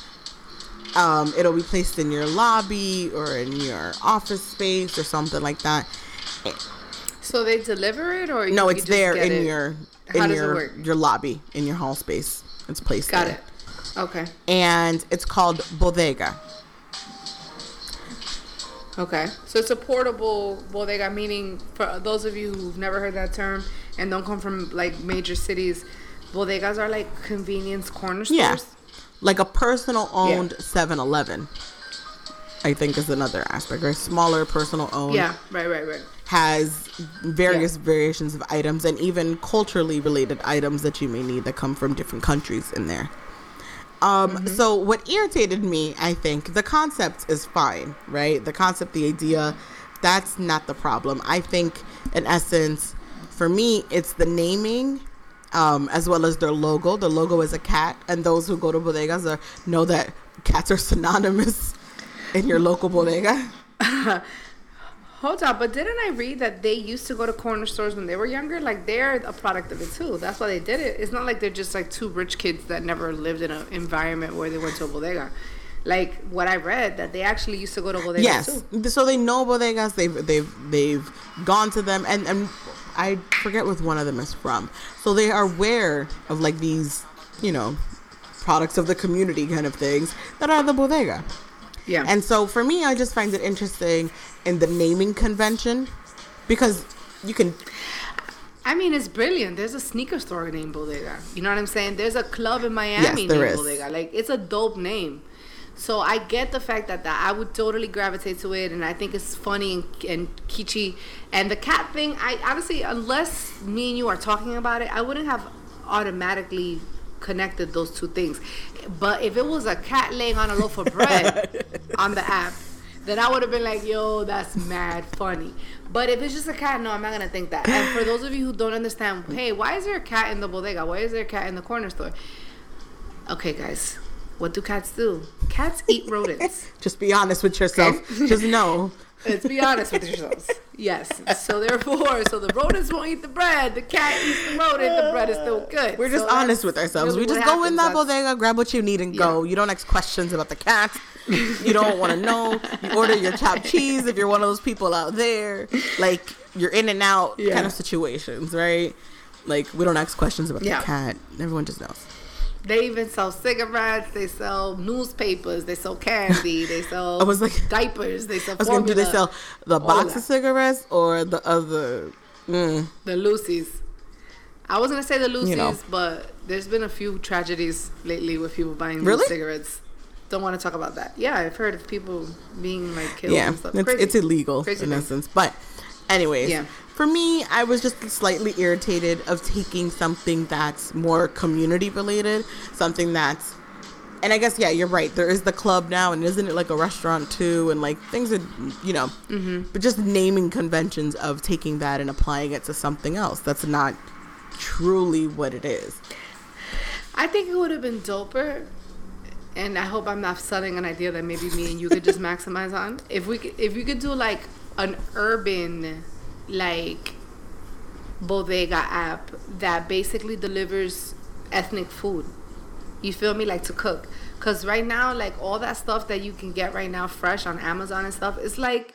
Um, it'll be placed in your lobby or in your office space or something like that. So they deliver it, or No, it's there in it? your in your your lobby in your hall space. It's placed Got there. it. Okay. and it's called bodega. Okay. So it's a portable bodega, meaning for those of you who've never heard that term and don't come from like major cities, bodegas are like convenience corner stores. Yeah. Like a personal owned Yeah. 7-Eleven. I think is another aspect, right? Smaller personal owned. Yeah. Right. Right. Right. Has various variations of items and even culturally related items that you may need that come from different countries in there. Um, Mm-hmm. So what irritated me, I think, the concept is fine, right? The concept, the idea, that's not the problem. I think, in essence, for me, it's the naming, um, as well as their logo. The logo is a cat, and those who go to bodegas are, know that cats are synonymous in your local bodega. Hold on, but didn't I read that they used to go to corner stores when they were younger? Like they're a product of it too. That's why they did it. It's not like they're just like two rich kids that never lived in an environment where they went to a bodega. Like what I read that they actually used to go to bodegas Yes, too. so they know bodegas. They've they've they've gone to them, and and I forget what one of them is from. So they are aware of like these, you know, products of the community kind of things that are the bodega. Yeah. And so for me, I just find it interesting in the naming convention because you can I mean, it's brilliant. There's a sneaker store named Bodega. You know what I'm saying? There's a club in Miami Yes, named is. Bodega. Like, it's a dope name. So I get the fact that, that I would totally gravitate to it, and I think it's funny and, and kitschy. And the cat thing, I honestly, unless me and you are talking about it, I wouldn't have automatically connected those two things. But if it was a cat laying on a loaf of bread on the app, then I would have been like, yo, that's mad funny. But if it's just a cat, no, I'm not gonna think that. And for those of you who don't understand, hey, why is there a cat in the bodega? Why is there a cat in the corner store? Okay, guys, what do cats do? Cats eat rodents. just be honest with yourself. just know. Let's be honest with yourselves. Yes. So therefore, so the rodents won't eat the bread. The cat eats the rodent. The bread is still good. We're just So honest with ourselves. really we just go in that bodega, grab what you need, and go. You don't ask questions about the cat. You don't want to know. You order your chopped cheese if you're one of those people out there. Like you're in and out Yeah. kind of situations, right? Like we don't ask questions about Yeah. the cat. Everyone just knows. They even sell cigarettes. They sell newspapers. They sell candy. They sell I was like- diapers. They sell. I was gonna do they sell the box of cigarettes or the other? Mm, the Lucy's. I was gonna say the Lucy's, know. but there's been a few tragedies lately with people buying Really? cigarettes. Don't want to talk about that. Yeah, I've heard of people being like killed yeah, and stuff. it's, it's illegal Crazy in thing. essence. But, anyways, Yeah. For me, I was just slightly irritated of taking something that's more community related, something that's, and I guess yeah, you're right. There is the club now, and isn't it like a restaurant too? And like things are, you know, Mm-hmm. but just naming conventions of taking that and applying it to something else. That's not truly what it is. I think it would have been doper and I hope I'm not selling an idea that maybe me and you could just maximize on. If we could, if you could do like an urban like bodega app that basically delivers ethnic food. You feel me? Like to cook. Cause right now, like all that stuff that you can get right now fresh on Amazon and stuff, it's like,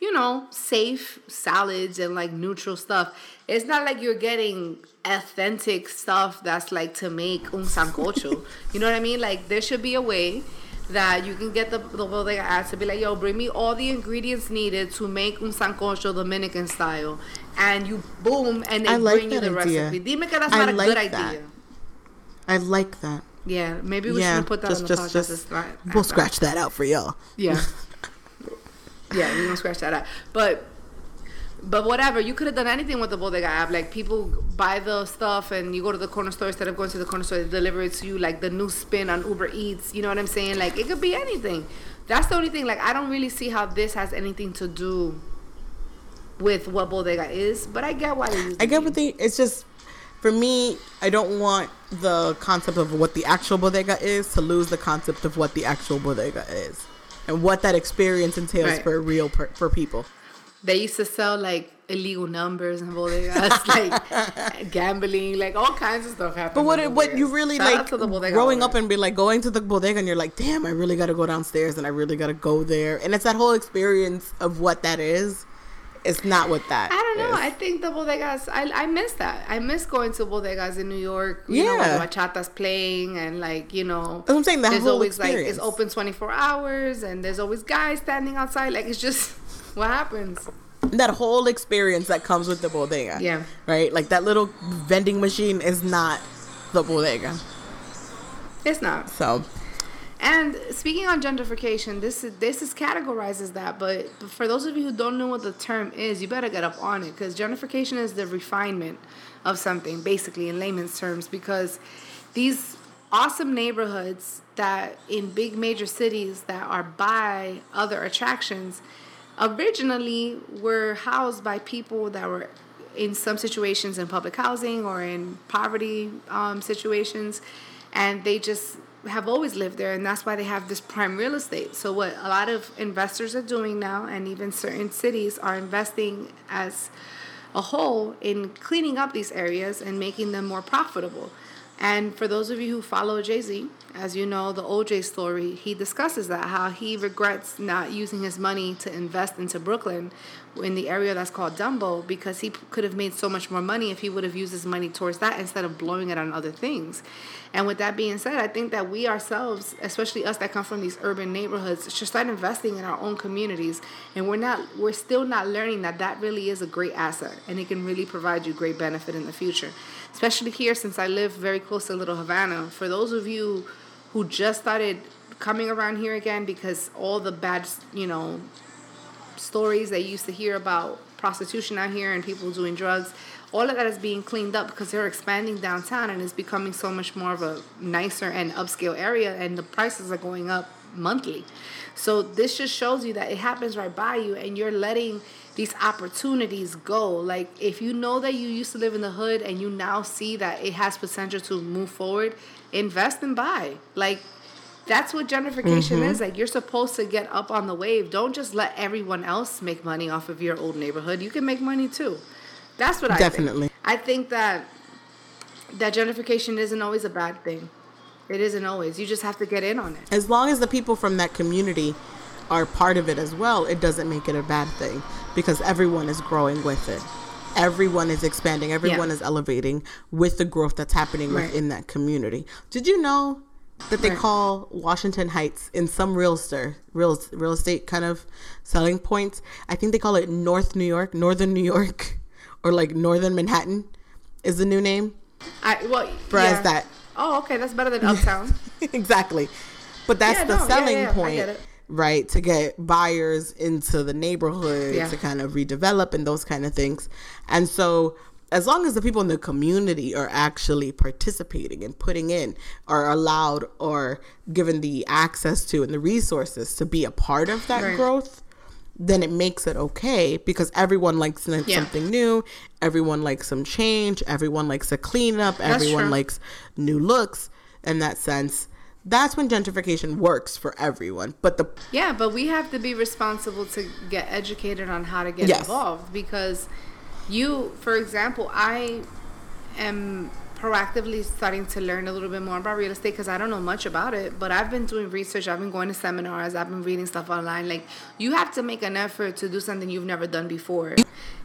you know, safe salads and like neutral stuff. It's not like you're getting authentic stuff that's like to make un sancocho. you know what I mean? Like there should be a way that you can get the, the bodega ads to be like, yo, bring me all the ingredients needed to make un sancocho Dominican style. And you boom, and they I like bring you the idea. recipe. Dime que that's I not a like good that. idea. I like that. Yeah, maybe we yeah, should put that just on the just podcast. just not- we'll scratch that out for y'all. Yeah. yeah, we're gonna scratch that out. But but whatever, you could have done anything with the bodega app. Like people buy the stuff and you go to the corner store instead of going to the corner store, they deliver it to you like the new spin on Uber Eats. You know what I'm saying? Like it could be anything. That's the only thing. Like I don't really see how this has anything to do with what bodega is, but I get why they use I get what they. It's just for me. I don't want the concept of what the actual bodega is to lose the concept of what the actual bodega is, and what that experience entails Right. for real per, for people. They used to sell like illegal numbers and bodegas, like gambling, like all kinds of stuff happened. But what it, what you really Shout like growing up and be like going to the bodega and you're like, damn, I really got to go downstairs and I really got to go there, and it's that whole experience of what that is. It's not what that. I don't know. is. I think the bodegas. I I miss that. I miss going to bodegas in New York. You know, Yeah. when bachata's playing and like you know. That's what I'm saying, the there's whole always like experience. it's open 24 hours and there's always guys standing outside. Like it's just what happens. that whole experience that comes with the bodega. Yeah. Right? Like that little vending machine is not the bodega. It's not. So, And speaking on gentrification, this is this is categorizes that. But for those of you who don't know what the term is, you better get up on it because gentrification is the refinement of something, basically in layman's terms. Because these awesome neighborhoods that in big major cities that are by other attractions originally were housed by people that were in some situations in public housing or in poverty um, situations and they just have always lived there and that's why they have this prime real estate. So what a lot of investors are doing now and even certain cities are investing as a whole in cleaning up these areas and making them more profitable. And for those of you who follow Jay-Z, as you know, the OJ story, he discusses that how he regrets not using his money to invest into Brooklyn in the area that's called Dumbo because he could have made so much more money if he would have used his money towards that instead of blowing it on other things. And with that being said, I think that we ourselves, especially us that come from these urban neighborhoods, should start investing in our own communities. And we're not, we're still not learning that that really is a great asset and it can really provide you great benefit in the future. Especially here, since I live very close to Little Havana. For those of you who just started coming around here again because all the bad, you know, stories they used to hear about prostitution out here and people doing drugs all of that is being cleaned up because they're expanding downtown and it's becoming so much more of a nicer and upscale area and the prices are going up monthly. So this just shows you that it happens right by you and you're letting these opportunities go. Like if you know that you used to live in the hood and you now see that it has potential to move forward invest and buy like that's what gentrification mm-hmm. is. Like you're supposed to get up on the wave. Don't just let everyone else make money off of your old neighborhood. You can make money too. That's what I Definitely. think. I think that that gentrification isn't always a bad thing. It isn't always. You just have to get in on it. as long as the people from that community are part of it as well, it doesn't make it a bad thing because everyone is growing with it. Everyone is expanding, everyone Yeah. is elevating with the growth that's happening Right. within that community. Did you know that they Right. call Washington Heights in some realtor real real estate kind of selling points? I think they call it North New York, Northern New York, or like Northern Manhattan is the new name. I well Whereas yeah. that Oh, okay, that's better than Uptown. exactly. But that's Yeah, the no, selling point. Right? To get buyers into the neighborhood Yeah. to kind of redevelop and those kind of things. And so, as long as the people in the community are actually participating and putting in, are allowed or given the access to and the resources to be a part of that Right. growth, then it makes it okay because everyone likes Yeah. something new. Everyone likes some change. Everyone likes a cleanup. Everyone likes new looks. In that sense, that's when gentrification works for everyone. But the Yeah, but we have to be responsible to get educated on how to get Yes. involved because you, for example, I am proactively starting to learn a little bit more about real estate because I don't know much about it, but I've been doing research, I've been going to seminars, I've been reading stuff online. Like, you have to make an effort to do something you've never done before.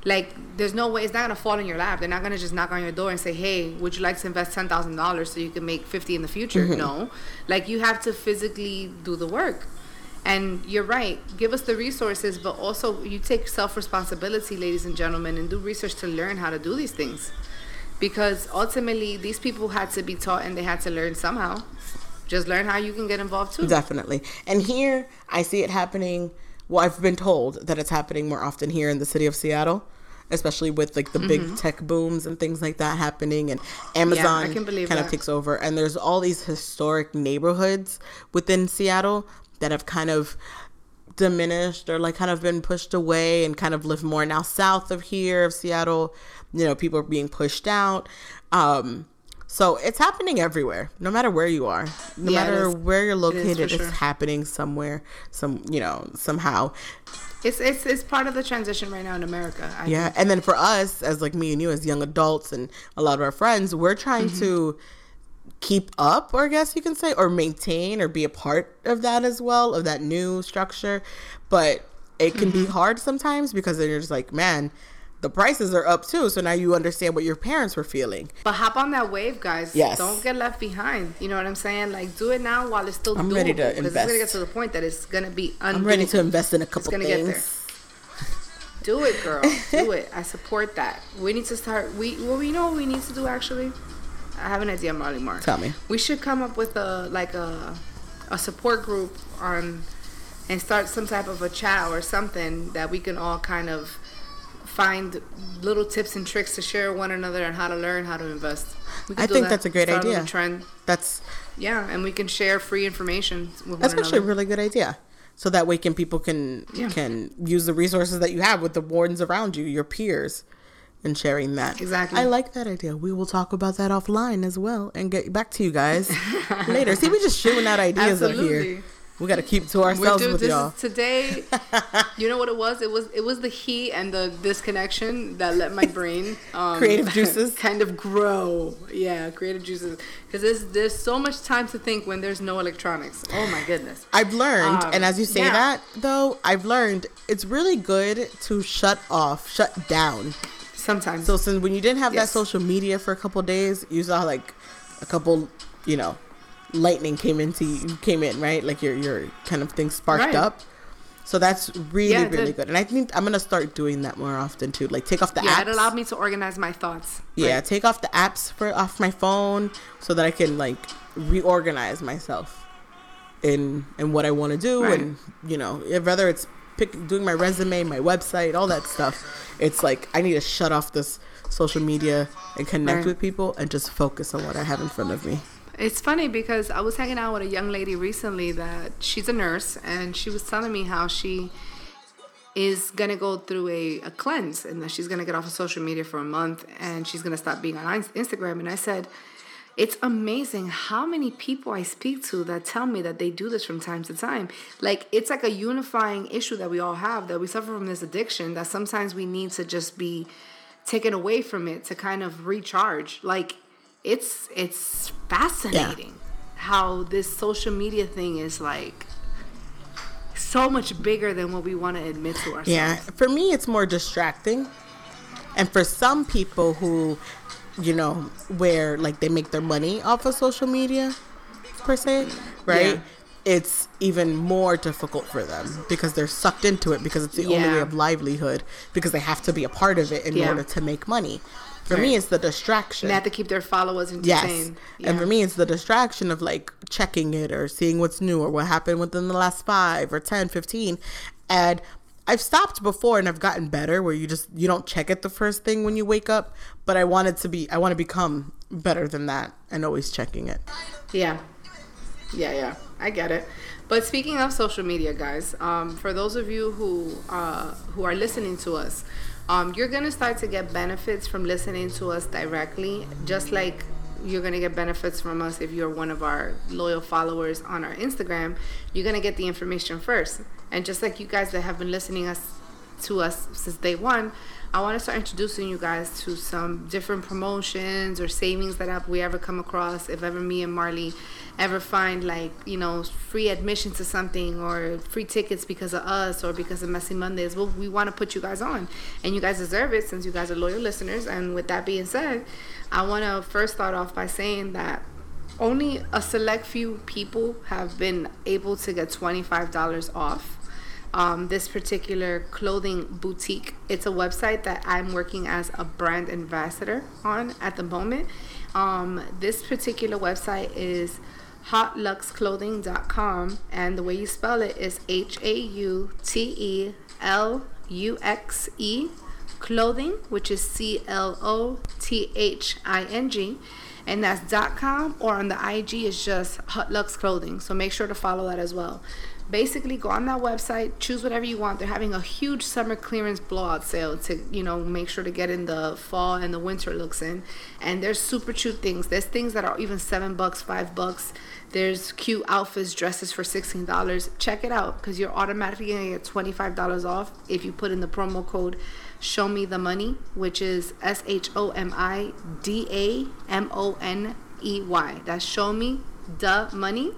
Like, there's no way it's not gonna fall in your lap. They're not gonna just knock on your door and say, "Hey, would you like to invest ten thousand dollars so you can make fifty in the future?" Mm-hmm. No, like you have to physically do the work. And you're right. Give us the resources, but also you take self responsibility, ladies and gentlemen, and do research to learn how to do these things. Because ultimately, these people had to be taught and they had to learn somehow. Just learn how you can get involved too. Definitely. And here I see it happening. Well, I've been told that it's happening more often here in the city of Seattle, especially with like the big mm-hmm. tech booms and things like that happening, and Amazon believe kind of takes over. And there's all these historic neighborhoods within Seattle that have kind of diminished or like kind of been pushed away and kind of live more now south of here of Seattle. You know, people are being pushed out. Um, so it's happening everywhere, no matter where you are, no Yeah, matter is. where you're located, it's sure. happening somewhere, some you know somehow. It's, it's it's part of the transition right now in America. I Yeah, and then for us, as like me and you, as young adults, and a lot of our friends, we're trying Mm-hmm. to keep up, or I guess you can say, or maintain, or be a part of that as well, of that new structure. But it can Mm-hmm. be hard sometimes because then you're just like, man, the prices are up too. So now you understand what your parents were feeling. But hop on that wave, guys. Yes. Don't get left behind. You know what I'm saying? Like, do it now while it's still I'm doable. ready to Because it's gonna get to the point that it's gonna be undoable. I'm ready to invest in a couple gonna get there. things. Do it, girl. do it. I support that. We need to start. We well, we know what we need to do. Actually, I have an idea, Molly Mark. Tell me. We should come up with a like a a support group on and start some type of a chat or something that we can all kind of find little tips and tricks to share one another on how to learn how to invest. I think that. that's a great Start idea. little Trend. That's Yeah, and we can share free information with That's one actually a really good idea. So that way can people can Yeah. can use the resources that you have with the wardens around you, your peers, and sharing that. Exactly. I like that idea. We will talk about that offline as well and get back to you guys later. See, we're just shooting out ideas up here. We got to keep to ourselves do with y'all. is today. you know what it was? It was it was the heat and the disconnection that let my brain um, Creative juices. kind of grow. Yeah, creative juices. Because there's there's so much time to think when there's no electronics. Oh my goodness. I've learned, Um, and as you say yeah. that, though, I've learned it's really good to shut off, shut down. Sometimes. So since when you didn't have that social media for a couple days, you saw like a couple, you know, lightning came into you came in, right? Like your your kind of thing sparked Right. up. So that's really Yeah, really did. good, and I think I'm gonna start doing that more often too. Like take off the yeah, apps. it allowed me to organize my thoughts. yeah, Right. take off the apps for off my phone so that I can like reorganize myself in in what I want to do, Right. and you know, whether it's pick, doing my resume, my website, all that stuff. It's like I need to shut off this social media and connect with people and just focus on what I have in front of me. It's funny because I was hanging out with a young lady recently that she's a nurse and she was telling me how she is gonna go through a, a cleanse and that she's gonna get off of social media for a month and she's gonna stop being on Instagram. And I said, it's amazing how many people I speak to that tell me that they do this from time to time. Like it's like a unifying issue that we all have that we suffer from this addiction that sometimes we need to just be taken away from it to kind of recharge. Like it's it's fascinating how this social media thing is like so much bigger than what we want to admit to ourselves. Yeah, for me, it's more distracting. And for some people who, you know, where like they make their money off of social media, per se, mm-hmm. right? Yeah. It's even more difficult for them because they're sucked into it because it's the only way of livelihood because they have to be a part of it in Yeah. order to make money. For me, it's the distraction. They have to keep their followers Yes. entertained. And for me, it's the distraction of like checking it or seeing what's new or what happened within the last five or 10, 15. And I've stopped before and I've gotten better where you just, you don't check it the first thing when you wake up. But I wanted to be, I want to become better than that and always checking it. Yeah. Yeah, yeah. I get it. But speaking of social media, guys, um, for those of you who uh, who are listening to us, um, you're gonna start to get benefits from listening to us directly, just like you're going to get benefits from us if you're one of our loyal followers on our Instagram. You're going to get the information first. And just like you guys that have been listening us to us since day one, I want to start introducing you guys to some different promotions or savings that we ever come across. If ever me and Marley ever find like you know free admission to something or free tickets because of us or because of Messy Mondays, well, we want to put you guys on, and you guys deserve it since you guys are loyal listeners. And with that being said, I want to first start off by saying that only a select few people have been able to get twenty five dollars off um, this particular clothing boutique. It's a website that I'm working as a brand ambassador on at the moment. Um, this particular website is hauteluxeclothing.com, and the way you spell it is H A U T E L U X E clothing, which is C L O T H I N G. And that's .com or on the IG is just Haute Luxe Clothing. So make sure to follow that as well basically go on that website choose whatever you want. They're having a huge summer clearance blowout sale to you know make sure to get in the fall and the winter looks in. And there's super cute things. There's things that are even seven bucks five bucks. There's cute outfits dresses for $16 check it out because you're automatically gonna get $25 off if you put in the promo code show me the money which is s-h-o-m-i-d-a-m-o-n-e-y that's show me the money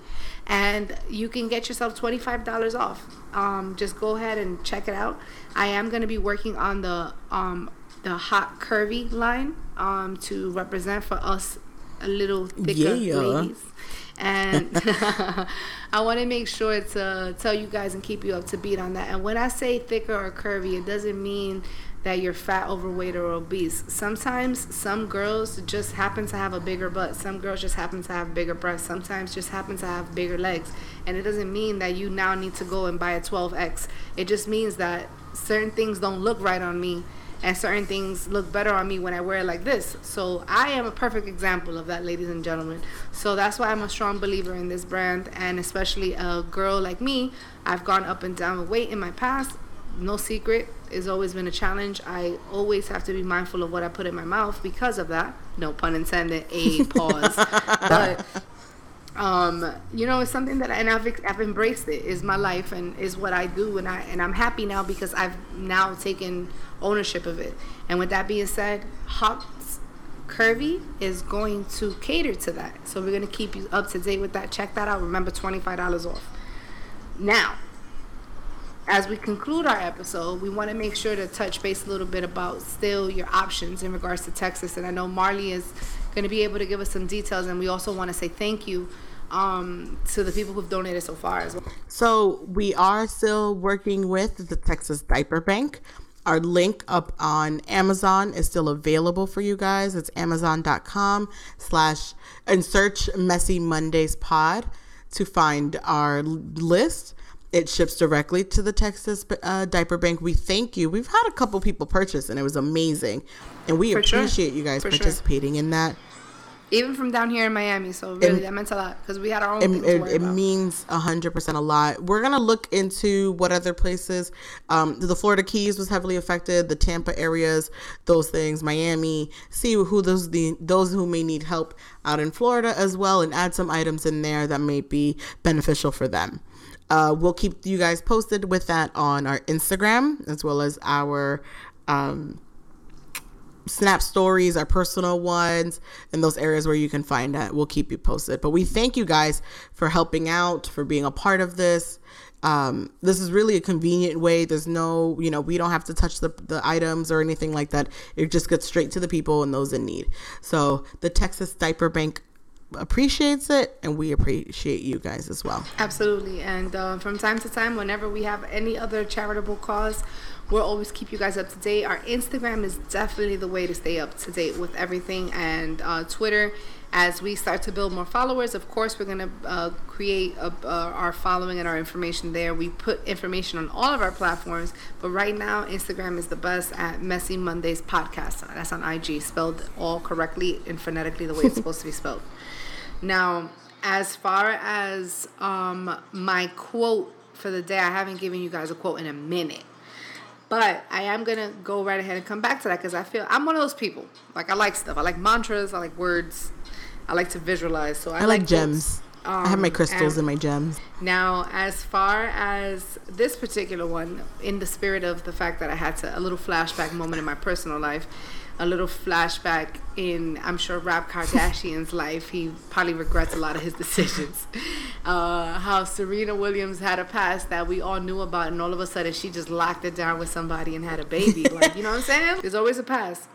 and you can get yourself $25 off. Um, just go ahead and check it out. I am going to be working on the um, the hot curvy line um, to represent for us a little thicker yeah. ladies. And I want to make sure to tell you guys and keep you up to beat on that. And when I say thicker or curvy, it doesn't mean that you're fat, overweight, or obese. Sometimes some girls just happen to have a bigger butt. Some girls just happen to have bigger breasts. Sometimes just happen to have bigger legs. And it doesn't mean that you now need to go and buy a 12X. It just means that certain things don't look right on me and certain things look better on me when I wear it like this. So I am a perfect example of that, ladies and gentlemen. So that's why I'm a strong believer in this brand, and especially a girl like me. I've gone up and down with weight in my past, no secret it's always been a challenge. I always have to be mindful of what i put in my mouth because of that. No pun intended. A pause. But um, you know it's something that and I've, I've embraced it. Is my life and is what i do and i and i'm happy now because i've now taken ownership of it. And with that being said hot curvy is going to cater to that. So we're going to keep you up to date with that. Check that out. Remember $25 off. Now as we conclude our episode, we want to make sure to touch base a little bit about still your options in regards to Texas. And I know Marley is going to be able to give us some details, and we also want to say thank you um, to the people who've donated so far as well. So we are still working with the Texas Diaper Bank. Our link up on Amazon is still available for you guys. It's amazon.com slash and search Messy Mondays Pod to find our list it ships directly to the Texas uh, Diaper Bank. We thank you. We've had a couple people purchase, and it was amazing, and we For appreciate sure. you guys For participating sure. in that. Even from down here in Miami, so really it, that meant a lot because we had our own. It, it, it means hundred percent a lot. We're gonna look into what other places. Um, the Florida Keys was heavily affected. The Tampa areas, those things, Miami. See who those the those who may need help out in Florida as well, and add some items in there that may be beneficial for them. Uh, we'll keep you guys posted with that on our Instagram as well as our um, snap stories, our personal ones, and those areas where you can find that. We'll keep you posted. But we thank you guys for helping out, for being a part of this. Um, this is really a convenient way. There's no, you know, we don't have to touch the, the items or anything like that. It just gets straight to the people and those in need. So the Texas Diaper Bank appreciates it and we appreciate you guys as well. Absolutely and uh, from time to time whenever we have any other charitable cause we'll always keep you guys up to date. Our instagram is definitely the way to stay up to date with everything and uh, twitter as we start to build more followers of course we're going to uh, create a, uh, our following and our information there. We put information on all of our platforms but right now instagram is the best at messy mondays podcast. That's on ig spelled all correctly and phonetically the way it's supposed to be spelled now, as far as um, my quote for the day, I haven't given you guys a quote in a minute. But I am gonna go right ahead and come back to that because I feel I'm one of those people. Like I like stuff. I like mantras. I like words. I like to visualize. So I, I like books. gems. I have my Um, crystals and- and my gems. now, as far as this particular one, in the spirit of the fact that I had to, a little flashback moment in my personal life, a little flashback in, I'm sure, Rob Kardashian's life. He probably regrets a lot of his decisions. Uh, how Serena Williams had a past that we all knew about, and all of a sudden she just locked it down with somebody and had a baby. like, you know what I'm saying? There's always a past,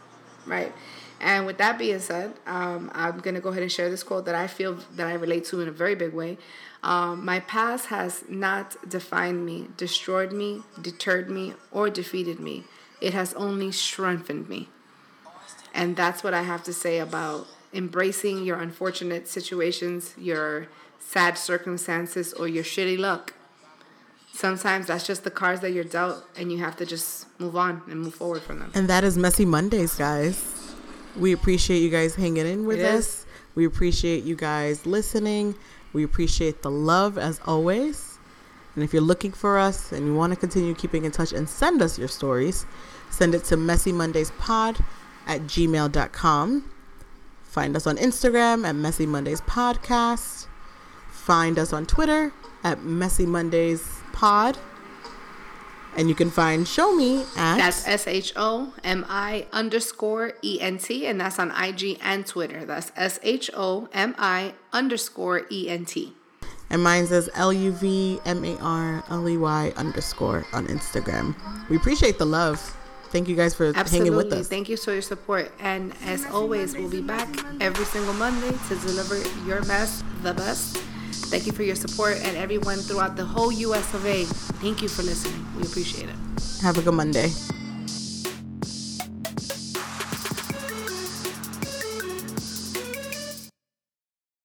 right? And with that being said, um, I'm gonna go ahead and share this quote that I feel that I relate to in a very big way. Um, my past has not defined me, destroyed me, deterred me, or defeated me. It has only strengthened me. And that's what I have to say about embracing your unfortunate situations, your sad circumstances, or your shitty luck. Sometimes that's just the cards that you're dealt, and you have to just move on and move forward from them. And that is Messy Mondays, guys. We appreciate you guys hanging in with It us. is. We appreciate you guys listening. We appreciate the love as always. And if you're looking for us and you want to continue keeping in touch and send us your stories, send it to messymondayspod at gmail.com. Find us on Instagram at Messy Mondays Podcast. Find us on Twitter at Messy Mondays Pod. And you can find Shomi at That's S H O M I underscore E N T, and that's on IG and Twitter. That's S H O M I underscore E N T. And mine says L U V M A R L E Y underscore on Instagram. We appreciate the love. Thank you guys for hanging with Absolutely. us. Thank you for your support. And as always, we'll be back every single Monday to deliver your best, the best. Thank you for your support and everyone throughout the whole US of A. Thank you for listening. We appreciate it. Have a good Monday.